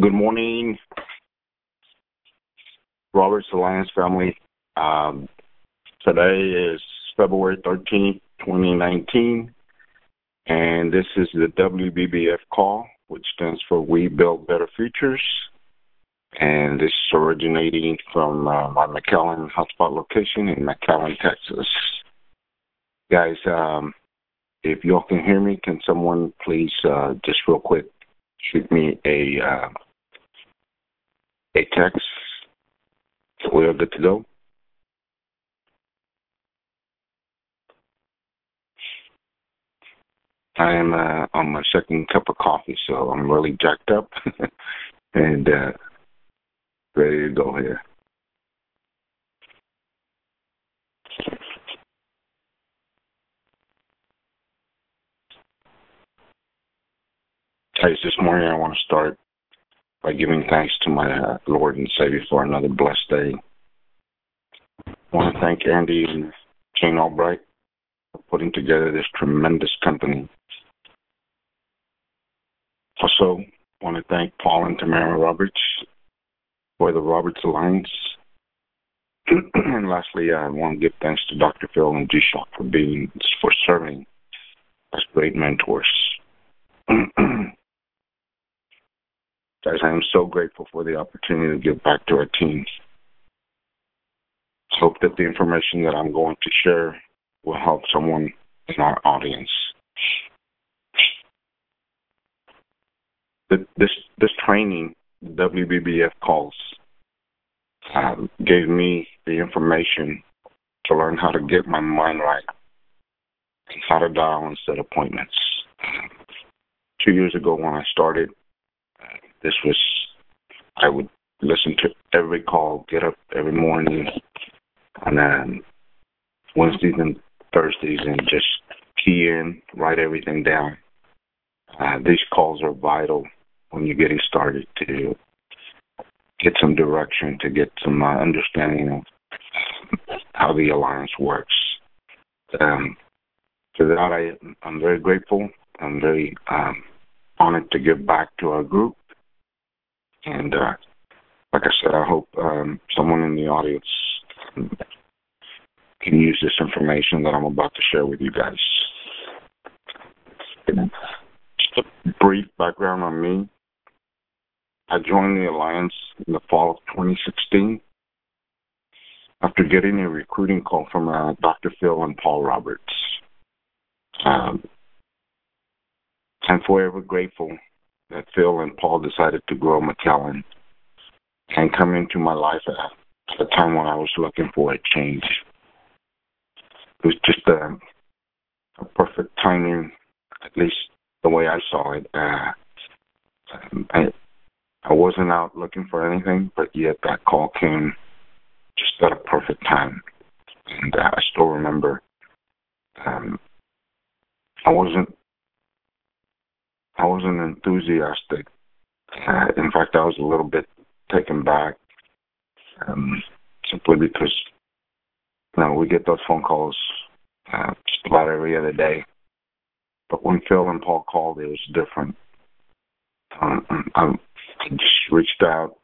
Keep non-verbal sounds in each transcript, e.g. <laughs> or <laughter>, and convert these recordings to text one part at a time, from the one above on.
Good morning, Roberts Alliance family. Um, today is February 13th, 2019, and this is the WBBF call, which stands for We Build Better Futures. And this is originating from uh, my McAllen hotspot location in McAllen, Texas. Guys, um, if y'all can hear me, can someone please uh, just real quick shoot me a uh, a text. We are good to go. I am uh, on my second cup of coffee, so I'm really jacked up <laughs> and uh, ready to go here. Guys, this morning I want to start by giving thanks to my uh, Lord and Savior for another blessed day. I want to thank Andy and Jane Albright for putting together this tremendous company. Also, I want to thank Paul and Tamara Roberts for the Roberts Alliance. <clears throat> and lastly, I want to give thanks to Dr. Phil and G-Shock for being for serving as great mentors. <clears throat> I am so grateful for the opportunity to give back to our teams. Hope that the information that I'm going to share will help someone in our audience. This this training, WBBF calls, uh, gave me the information to learn how to get my mind right and how to dial and set appointments. Two years ago, when I started this was I would listen to every call, get up every morning and then Wednesdays and Thursdays and just key in, write everything down. Uh, these calls are vital when you're getting started to get some direction, to get some uh, understanding of how the alliance works. Um, for that, I, I'm very grateful. I'm very um, honored to give back to our group. And uh, like I said, I hope um, someone in the audience can use this information that I'm about to share with you guys. Just a brief background on me. I joined the Alliance in the fall of 2016 after getting a recruiting call from uh, Dr. Phil and Paul Roberts. Um, I'm forever grateful that Phil and Paul decided to grow McAllen and come into my life at a time when I was looking for a change. It was just a, a perfect timing, at least the way I saw it. Uh, I, I wasn't out looking for anything, but yet that call came just at a perfect time. And uh, I still remember um, I wasn't I wasn't enthusiastic. Uh, in fact, I was a little bit taken back, um, simply because you know we get those phone calls uh, just about every other day. But when Phil and Paul called, it was different. Um, I just reached out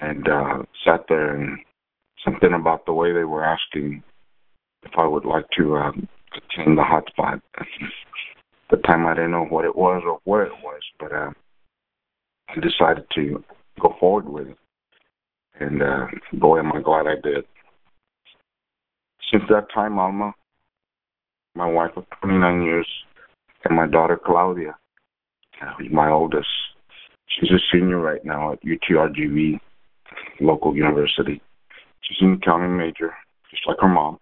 and uh, sat there, and something about the way they were asking if I would like to um, attend the hotspot <laughs> the time I didn't know what it was or where it was, but uh, I decided to go forward with it. And uh, boy, am I glad I did. Since that time, Alma, my wife of 29 years, and my daughter Claudia, who's my oldest, she's a senior right now at UTRGV, local university. She's an accounting major, just like her mom.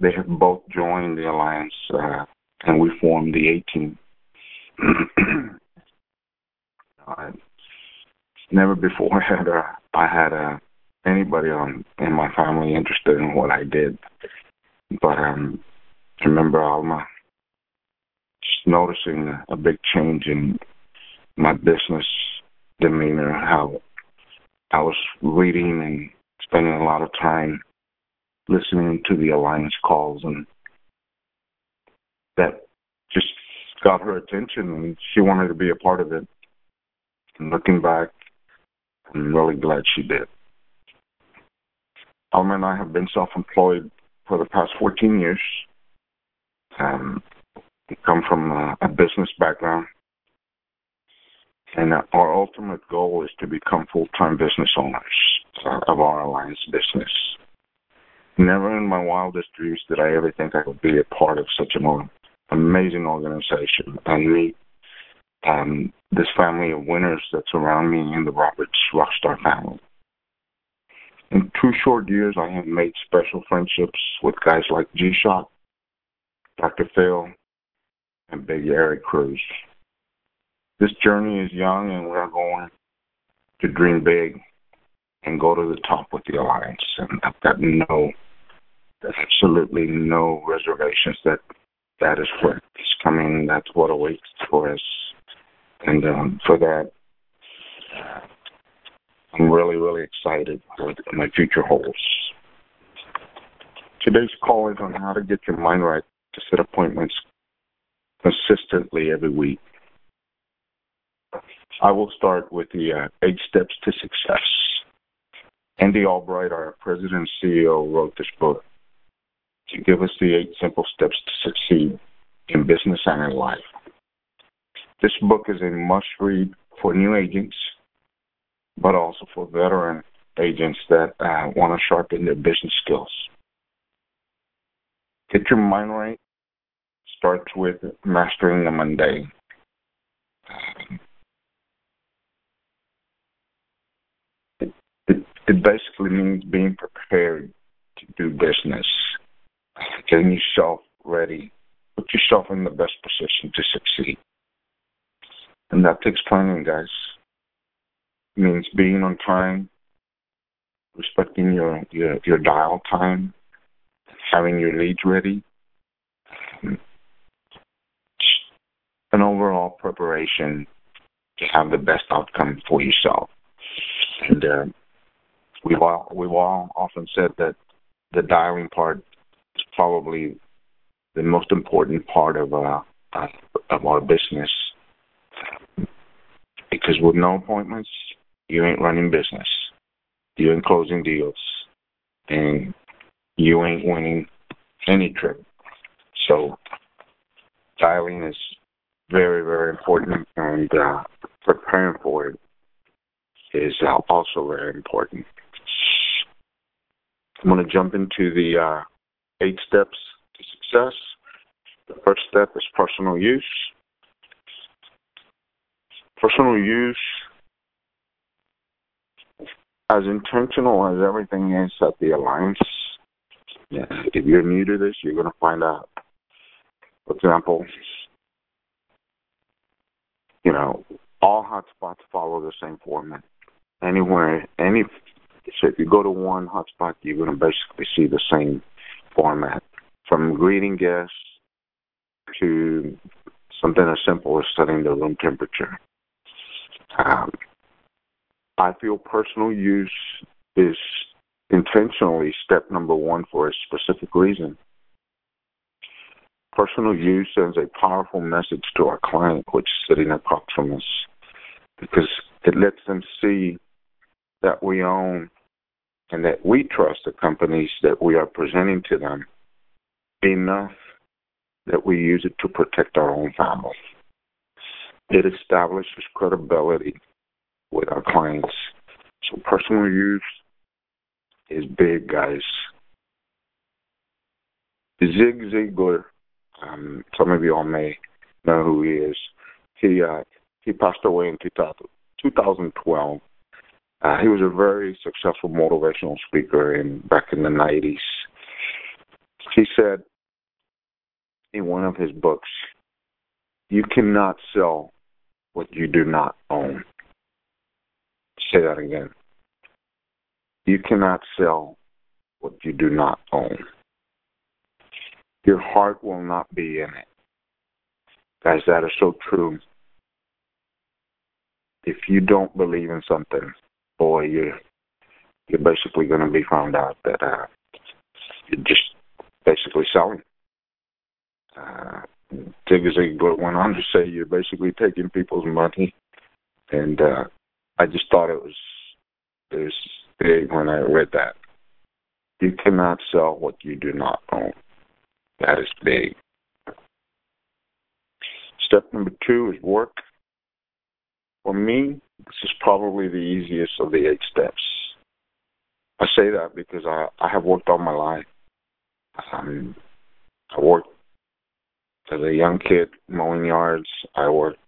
They have both joined the alliance uh, and we formed the A team. uh, never before <laughs> had a, I had a, anybody on in my family interested in what I did, but um, I remember Alma just noticing a big change in my business demeanor, how I was reading and spending a lot of time listening to the alliance calls and that just got her attention and she wanted to be a part of it. And looking back, I'm really glad she did. Alma and I have been self-employed for the past 14 years. Um, we come from a, a business background, and our ultimate goal is to become full-time business owners of our alliance business. Never in my wildest dreams did I ever think I would be a part of such an amazing organization and meet um, this family of winners that surround me in the Roberts Rockstar family. In two short years, I have made special friendships with guys like G-Shock, Dr. Phil, and Big Eric Cruz. This journey is young, and we're going to dream big and go to the top with the alliance. And I've got no, absolutely no reservations that that is what is coming. That's what awaits for us, and um, for that, I'm really, really excited what my future holds. Today's call is on how to get your mind right to set appointments consistently every week. I will start with the uh, eight steps to success. Andy Albright, our president and CEO, wrote this book to give us the eight simple steps to succeed in business and in life. This book is a must read for new agents, but also for veteran agents that uh, want to sharpen their business skills. Get your mind right starts with mastering the mundane. It, it, it basically means being prepared to do business, getting yourself ready, put yourself in the best position to succeed. And that takes planning, guys. It means being on time, respecting your, your, your dial time, having your leads ready, an overall preparation to have the best outcome for yourself. And uh, we've all we've all often said that the dialing part is probably the most important part of uh, of our business because with no appointments, you ain't running business, you ain't closing deals, and you ain't winning any trip. So dialing is very, very important, and uh, preparing for it is uh, also very important. I'm going to jump into the uh, eight steps to success. The first step is personal use. Personal use, as intentional as everything is at the Alliance, yeah, if you're new to this, you're going to find out. For example, you know, all hotspots follow the same format. Anywhere, any, so if you go to one hotspot, you're going to basically see the same format from greeting guests to something as simple as setting the room temperature. Um, I feel personal use is intentionally step number one for a specific reason. Personal use sends a powerful message to our client, which is sitting across from us, because it lets them see that we own and that we trust the companies that we are presenting to them enough that we use it to protect our own family. It establishes credibility with our clients. So personal use is big, guys. Zig Ziglar um, some of you all may know who he is. He uh, he passed away in 2012. Uh, he was a very successful motivational speaker in back in the 90s. He said in one of his books, "You cannot sell what you do not own." Say that again. You cannot sell what you do not own your heart will not be in it. Guys, that is so true. If you don't believe in something, boy, you're you're basically going to be found out that uh, you're just basically selling. Uh, Zig Ziglar went on to say you're basically taking people's money and uh, I just thought it was it was big when I read that. You cannot sell what you do not own. That is big. Step number two is work. For me, this is probably the easiest of the eight steps. I say that because I, I have worked all my life. Um, I worked as a young kid mowing yards. I worked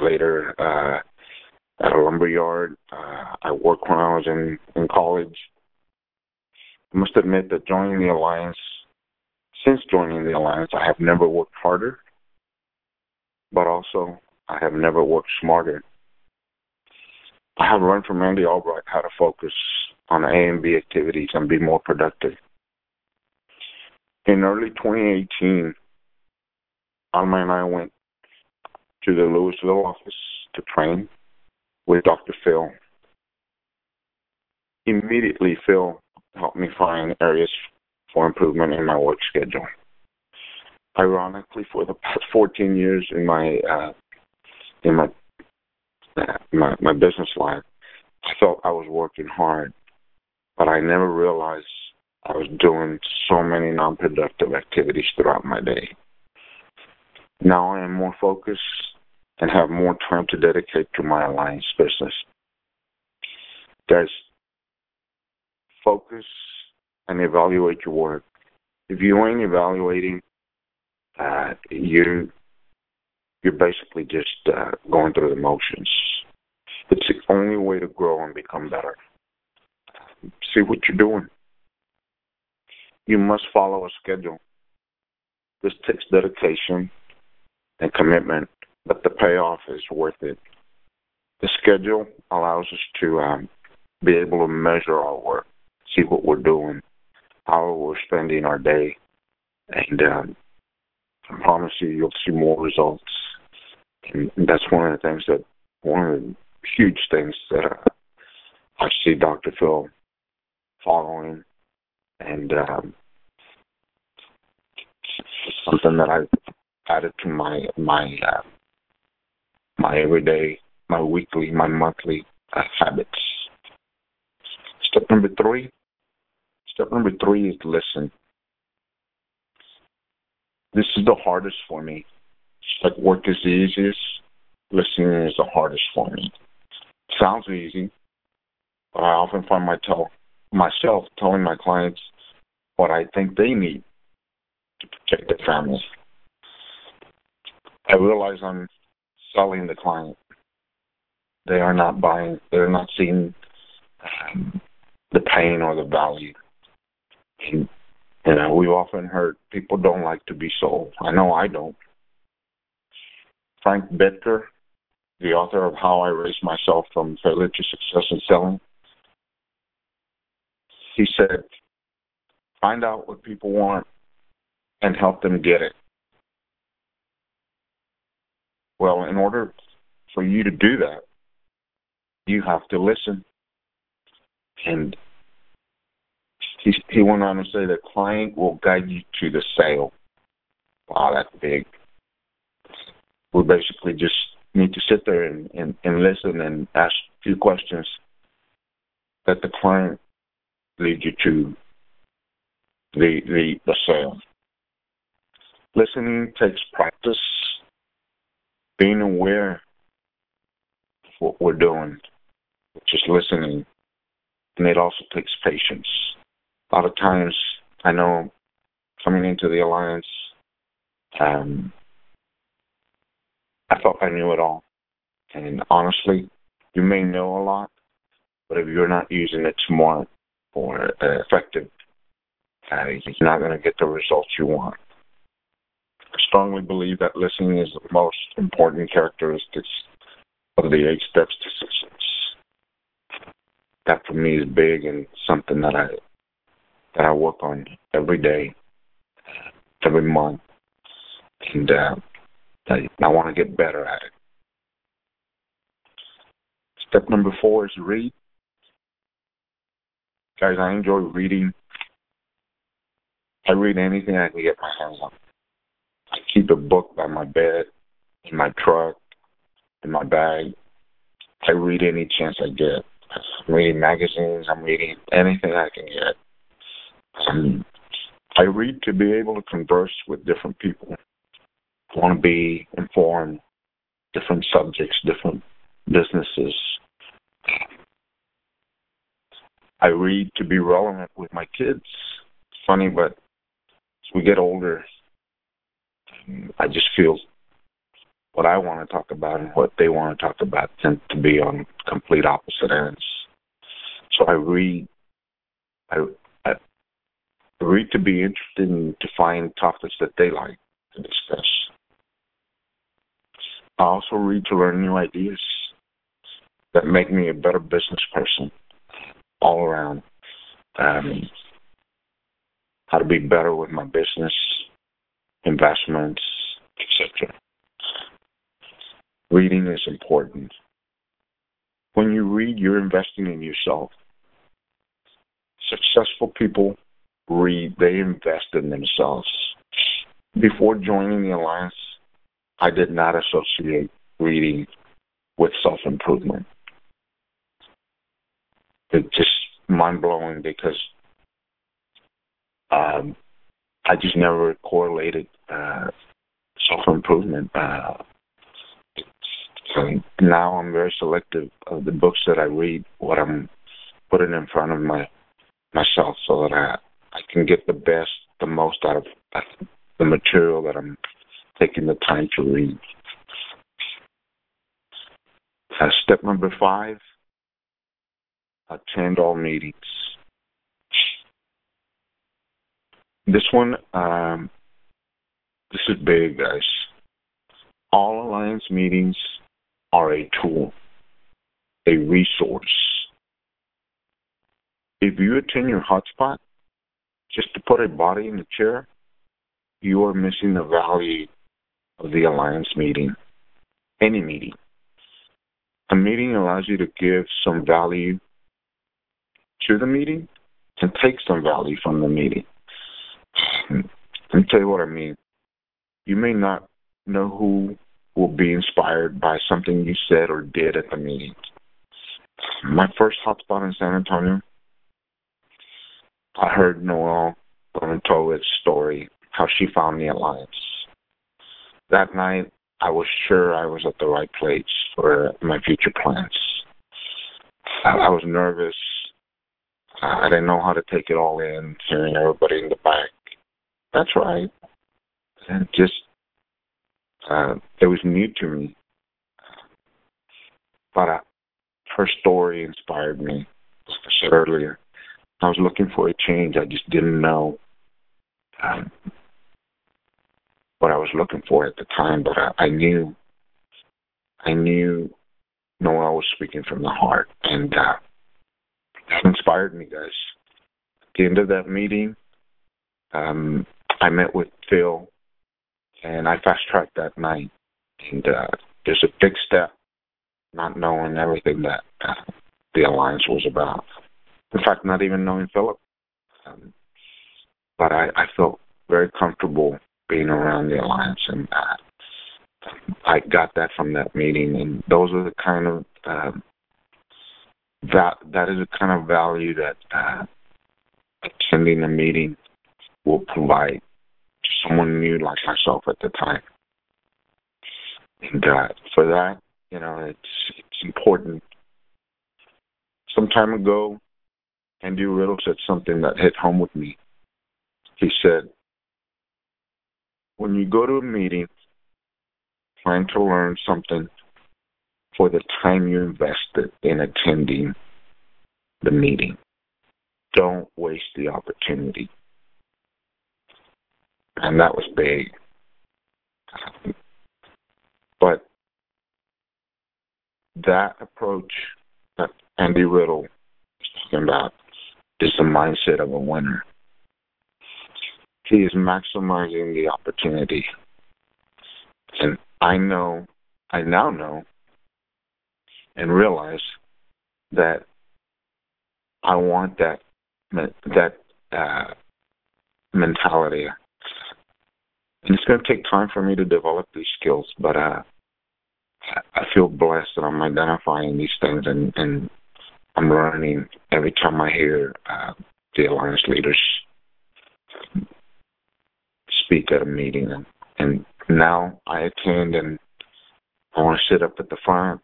later uh, at a lumber yard. Uh, I worked when I was in, in college. I must admit that joining the Alliance, since joining the Alliance, I have never worked harder, but also I have never worked smarter. I have learned from Andy Albright how to focus on A and B activities and be more productive. In early 2018, Alma and I went to the Louisville office to train with Dr. Phil. Immediately, Phil helped me find areas for improvement in my work schedule. Ironically, for the past 14 years in my uh, in my, my my business life, I felt I was working hard, but I never realized I was doing so many non-productive activities throughout my day. Now I am more focused and have more time to dedicate to my alliance business. Guys, focus and evaluate your work. If you ain't evaluating, uh, you you're basically just uh, going through the motions. It's the only way to grow and become better. See what you're doing. You must follow a schedule. This takes dedication and commitment, but the payoff is worth it. The schedule allows us to um, be able to measure our work, see what we're doing, how we're spending our day, and um, I promise you, you'll see more results. And that's one of the things that, one of the huge things that uh, I see Dr. Phil following, and um, something that I've added to my my uh, my everyday, my weekly, my monthly uh, habits. Step number three. Step number three is listen. This is the hardest for me. Like work is the easiest, listening is the hardest for me. Sounds easy, but I often find my tell, myself telling my clients what I think they need to protect their family. I realize I'm selling the client. They are not buying. They're not seeing um, the pain or the value. And, you know, we've often heard people don't like to be sold. I know I don't. Frank Bettger, the author of How I Raised Myself from Failure to Success in Selling, he said, find out what people want and help them get it. Well, in order for you to do that, you have to listen. And he, he went on to say the client will guide you to the sale. Wow, that's big. We basically just need to sit there and, and, and listen and ask a few questions that the client lead you to the the, the sale. Listening takes practice being aware of what we're doing, just listening, and it also takes patience. A lot of times, I know coming into the alliance, um, I thought I knew it all, and honestly, you may know a lot, but if you're not using it smart or effective, uh, you're not going to get the results you want. I strongly believe that listening is the most important characteristics of the eight steps to success. That for me is big and something that I that I work on every day, every month, and uh, I, want to get better at it. Step number four is read. Guys, I enjoy reading. I read anything I can get my hands on. I keep a book by my bed, in my truck, in my bag. I read any chance I get. I'm reading magazines. I'm reading anything I can get. Um, I read to be able to converse with different people. Want to be informed, different subjects, different businesses. I read to be relevant with my kids. It's funny, but as we get older, I just feel what I want to talk about and what they want to talk about tend to be on complete opposite ends. So I read, I, I read to be interested in to find topics that they like to discuss. I also read to learn new ideas that make me a better business person all around. Um, how to be better with my business, investments, etc. Reading is important. When you read, you're investing in yourself. Successful people read, they invest in themselves. Before joining the Alliance, I did not associate reading with self improvement. It's just mind blowing because um, I just never correlated uh, self improvement. Uh, now I'm very selective of the books that I read, what I'm putting in front of my myself, so that I I can get the best, the most out of the material that I'm taking the time to read. Uh, step number five: attend all meetings. This one, um, this is big, guys. All alliance meetings are a tool, a resource. If you attend your hotspot just to put a body in the chair, you are missing the value of the alliance meeting, any meeting. A meeting allows you to give some value to the meeting and take some value from the meeting. Let me tell you what I mean. You may not know who will be inspired by something you said or did at the meeting. My first hotspot in San Antonio, I heard Noelle Bonatovich's story, how she found the alliance. That night, I was sure I was at the right place for my future plans. I, was nervous. I didn't know how to take it all in, hearing everybody in the back that's right. And just, uh, it was new to me. But uh, her story inspired me, like I said earlier. I was looking for a change. I just didn't know um, what I was looking for at the time, but I, I knew, I knew Noelle was speaking from the heart, and uh, that inspired me, guys. At the end of that meeting, um, I met with Phil, and I fast tracked that night. And uh, there's a big step, not knowing everything that uh, the alliance was about. In fact, not even knowing Philip. Um, but I, I felt very comfortable being around the alliance, and uh, I got that from that meeting. And those are the kind of um, that that is the kind of value that uh, attending a meeting will provide to someone new like myself at the time. And uh, for that, you know, it's it's important. Some time ago, Andy Riddle said something that hit home with me. He said, "When you go to a meeting, plan to learn something for the time you invested in attending the meeting. Don't waste the opportunity and that was big. But that approach that Andy Riddle is talking about is the mindset of a winner. Is maximizing the opportunity. And I know, I now know and realize that I want that that uh, mentality and it's going to take time for me to develop these skills, but uh, I feel blessed that I'm identifying these things and, and I'm learning every time I hear uh, the alliance leaders speak at a meeting, and, and now I attend and I want to sit up at the front.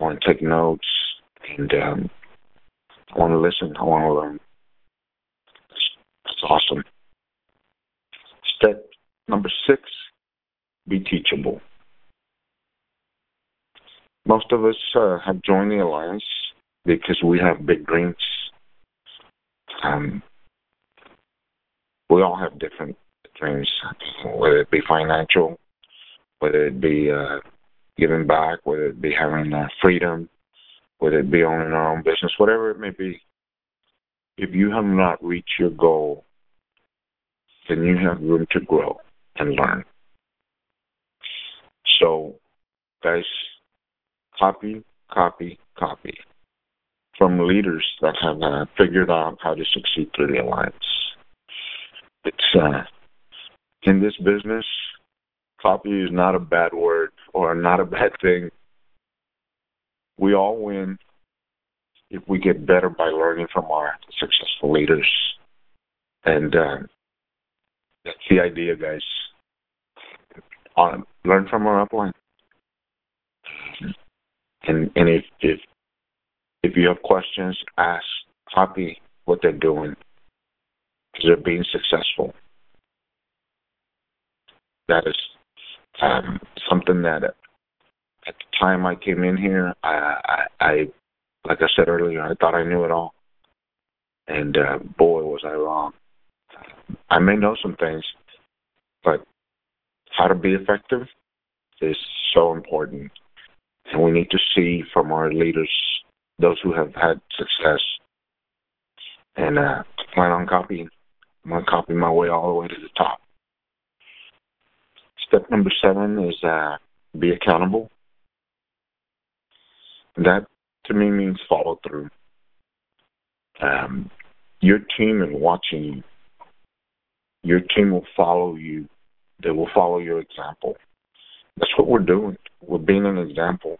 I want to take notes, and um, I want to listen. I want to learn. That's, awesome. Step number six: be teachable. Most of us uh, have joined the alliance because we have big dreams. Um, we all have different whether it be financial, whether it be uh, giving back, whether it be having uh, freedom, whether it be owning our own business, whatever it may be. If you have not reached your goal, then you have room to grow and learn. So, guys, copy, copy, copy from leaders that have uh, figured out how to succeed through the alliance. It's uh, in this business, copy is not a bad word or not a <laughs> bad thing. We all win if we get better by learning from our successful leaders. And uh, that's the idea, guys. Um, learn from our upline. And and if if if you have questions, ask, copy what they're doing because they're being successful. That is um, something that at the time I came in here, I, I, I, like I said earlier, I thought I knew it all, and uh, boy, was I wrong. I may know some things, but how to be effective is so important, and we need to see from our leaders those who have had success. And uh, plan on copying. I'm to copy my way all the way to the top. Step number seven is uh, be accountable. That to me means follow through. Um, your team is watching you. Your team will follow you. They will follow your example. That's what we're doing. We're being an example.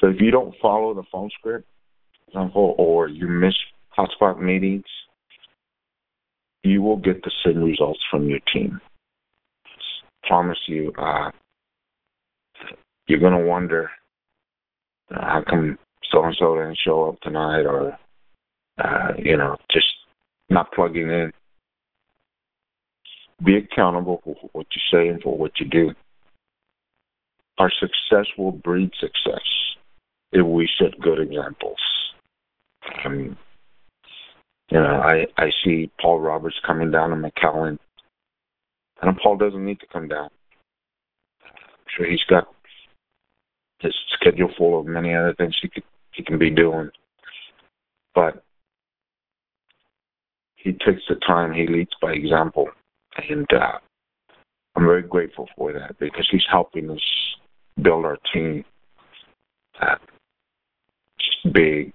So if you don't follow the phone script, example, or you miss hotspot meetings, you will get the same results from your team. Promise you, uh, you're going to wonder uh, how come so and so didn't show up tonight, or uh, you know, just not plugging in. Be accountable for what you say and for what you do. Our success will breed success if we set good examples. Um, you know, I I see Paul Roberts coming down to McAllen, and Paul doesn't need to come down. I'm sure he's got his schedule full of many other things he could he can be doing, but he takes the time. He leads by example, and uh, I'm very grateful for that because he's helping us build our team. Uh, big,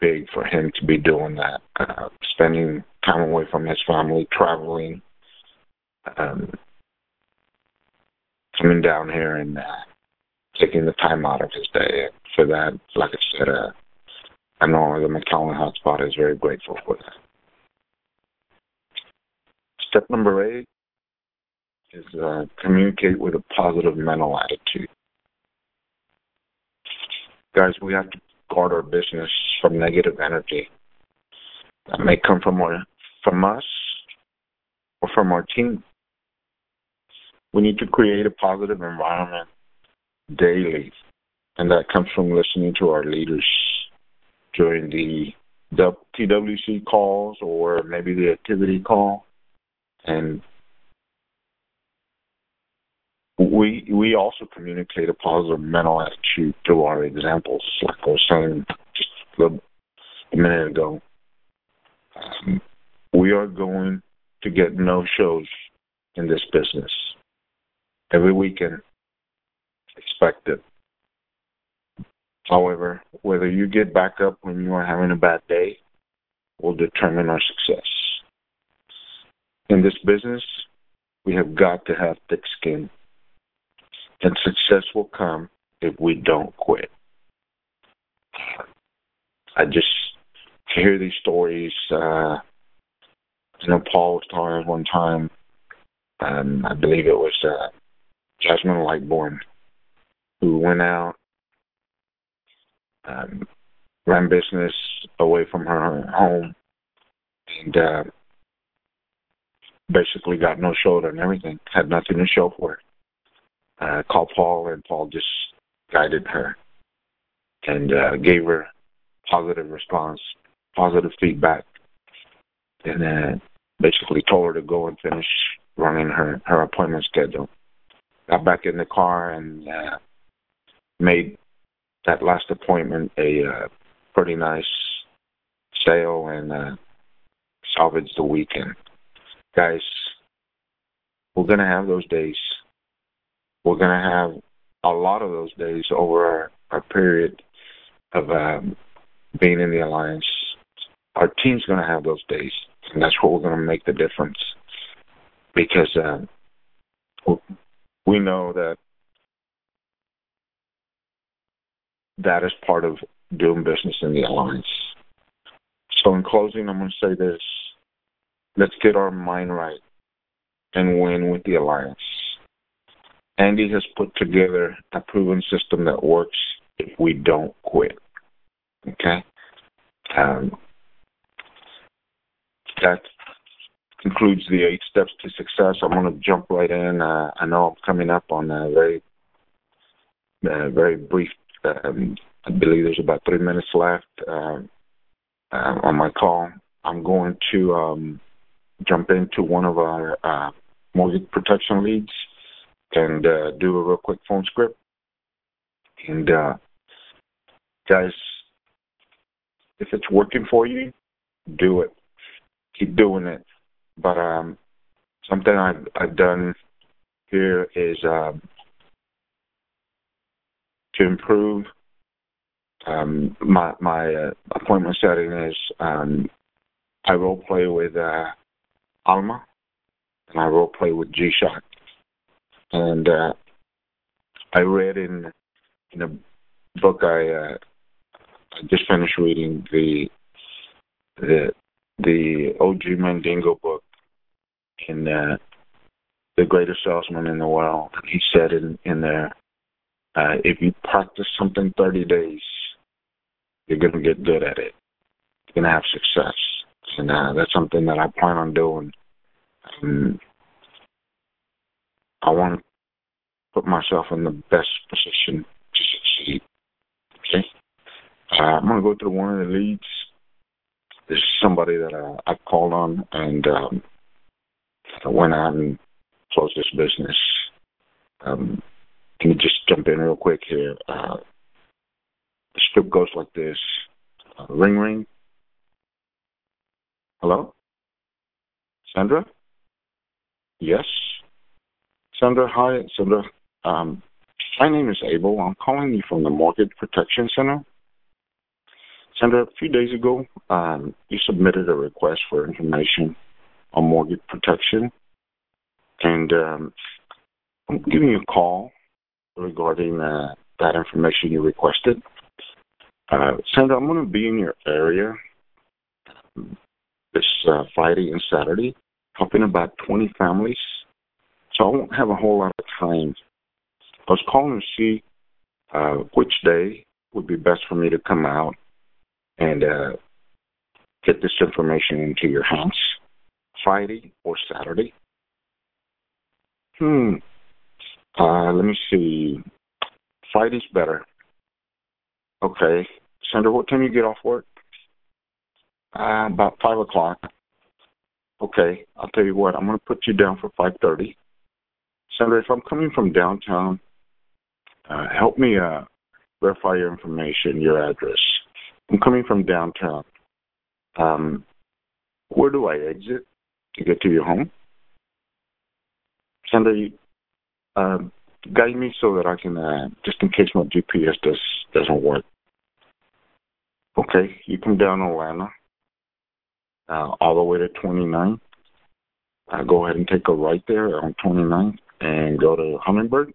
big for him to be doing that. Uh, spending time away from his family, traveling, um, coming down here and uh, taking the time out of his day. For that, like I said, uh, I know the McAllen Hotspot is very grateful for that. Step number eight is uh, communicate with a positive mental attitude. Guys, we have to guard our business from negative energy that may come from our, from us or from our team. We need to create a positive environment daily, and that comes from listening to our leaders during the TWC calls or maybe the activity call, and we we also communicate a positive mental attitude through our examples, like I was saying just a, minute ago. Um, we are going to get no shows in this business every weekend. Expect it. However, whether you get back up when you are having a bad day will determine our success. In this business, we have got to have thick skin And success will come if we don't quit. I just hear these stories. Uh, you know, Paul was telling one time, I believe it was uh, Jasmine Lightbourne, who went out, um, ran business away from her home, and uh, basically got no shoulder and everything, had nothing to show for it. Uh, called Paul, and Paul just guided her and uh, gave her positive response, positive feedback, and then basically told her to go and finish running her her appointment schedule. Got back in the car and uh, made that last appointment a uh, pretty nice sale and uh, salvaged the weekend. Guys, we're gonna have those days. We're gonna have a lot of those days over our, our period of um, being in the alliance. Our team's going to have those days, and that's what we're going to make the difference. Because uh, we know that that is part of doing business in the alliance. So, in closing, I'm going to say this: let's get our mind right and win with the alliance. Andy has put together a proven system that works if we don't quit. Okay? Um, that concludes the eight steps to success. I'm going to jump right in. Uh, I know I'm coming up on a very, very brief. Um, I believe there's about three minutes left uh, uh, on my call. I'm going to um, jump into one of our uh, mortgage protection leads and uh, do a real quick phone script. And uh, guys, if it's working for you, do it. Keep doing it. But um, something I've, I've done here is um, to improve um, my my uh, appointment setting is um, I role play with uh, Alma and I role play with G Shock. And uh, I read in in a book I uh, I just finished reading the the the Og Mandino book in uh, the greatest salesman in the world. He said in in there, uh, if you practice something 30 days, you're going to get good at it. You're going to have success, and uh, that's something that I plan on doing. Um, I want to put myself in the best position to succeed. Okay. Uh, I'm going to go through one of the leads. This is somebody that uh, I called on and um, I went out and closed this business. Um, let me just jump in real quick here. Uh, the script goes like this uh, Ring, ring. Hello? Sandra? Yes. Sandra, hi. Sandra, um, my name is Abel. I'm calling you from the Mortgage Protection Center. Sandra, a few days ago, um, you submitted a request for information on mortgage protection, and um, I'm giving you a call regarding uh, that information you requested. Uh, Sandra, I'm going to be in your area this uh, Friday and Saturday, helping about 20 families. So I won't have a whole lot of time. I was calling to see uh, which day would be best for me to come out and uh, get this information into your house Friday or Saturday. Hmm. Uh, let me see. Friday's better. Okay. Sandra, what time you get off work? Uh, about five o'clock. Okay. I'll tell you what. I'm going to put you down for five thirty. Sandra, if I'm coming from downtown, uh, help me uh, verify your information, your address. I'm coming from downtown. Um, where do I exit to get to your home? You, uh, guide me so that I can, uh, just in case my GPS does doesn't work. Okay, you come down Atlanta, uh, all the way to 29. Uh, go ahead and take a right there on 29 and go to Hummingbird.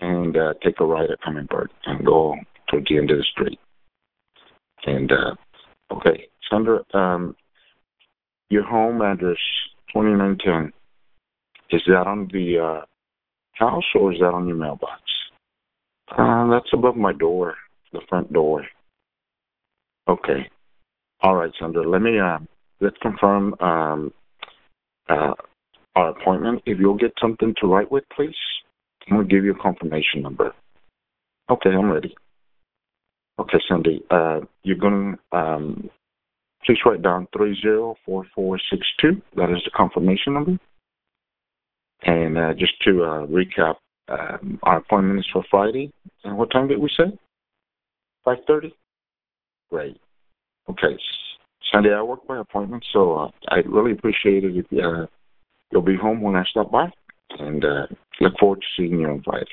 and uh, take a right at Hummingbird and go towards the end of the street. And uh, okay, Sandra, um, your home address, 2910, is that on the uh, house or is that on your mailbox? Uh, that's above my door, the front door. Okay. All right, Sandra. Let me uh, let's confirm um, uh, our appointment. If you'll get something to write with, please. I'm gonna give you a confirmation number. Okay, I'm ready. Okay, Cindy. Uh, you're gonna um, please write down three zero four four six two. That is the confirmation number. And uh, just to uh, recap, um, our appointment is for Friday. And what time did we say? Five thirty. Great. Okay, Sunday I work by appointment, so uh, I really appreciate it if uh, you'll be home when I stop by, and uh, look forward to seeing you on Friday.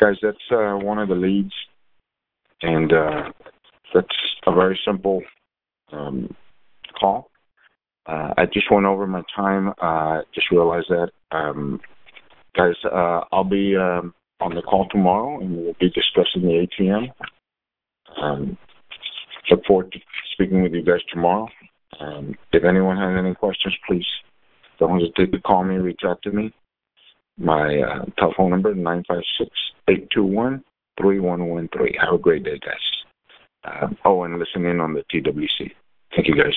Guys, that's uh, one of the leads, and uh, that's a very simple um, call. Uh, I just went over my time. Uh, just realized that, um, guys. Uh, I'll be um, on the call tomorrow, and we'll be discussing the ATM. Um, look forward to speaking with you guys tomorrow. Um, if anyone has any questions, please don't hesitate to call me, reach out to me. My uh, telephone number, 956-821-3113. Have a great day, guys. Uh, oh, and listen in on the TWC. Thank you, guys.